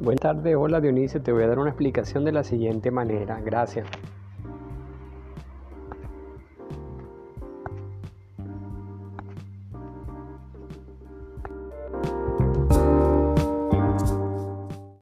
Buenas tardes, hola Dionisio, te voy a dar una explicación de la siguiente manera. Gracias.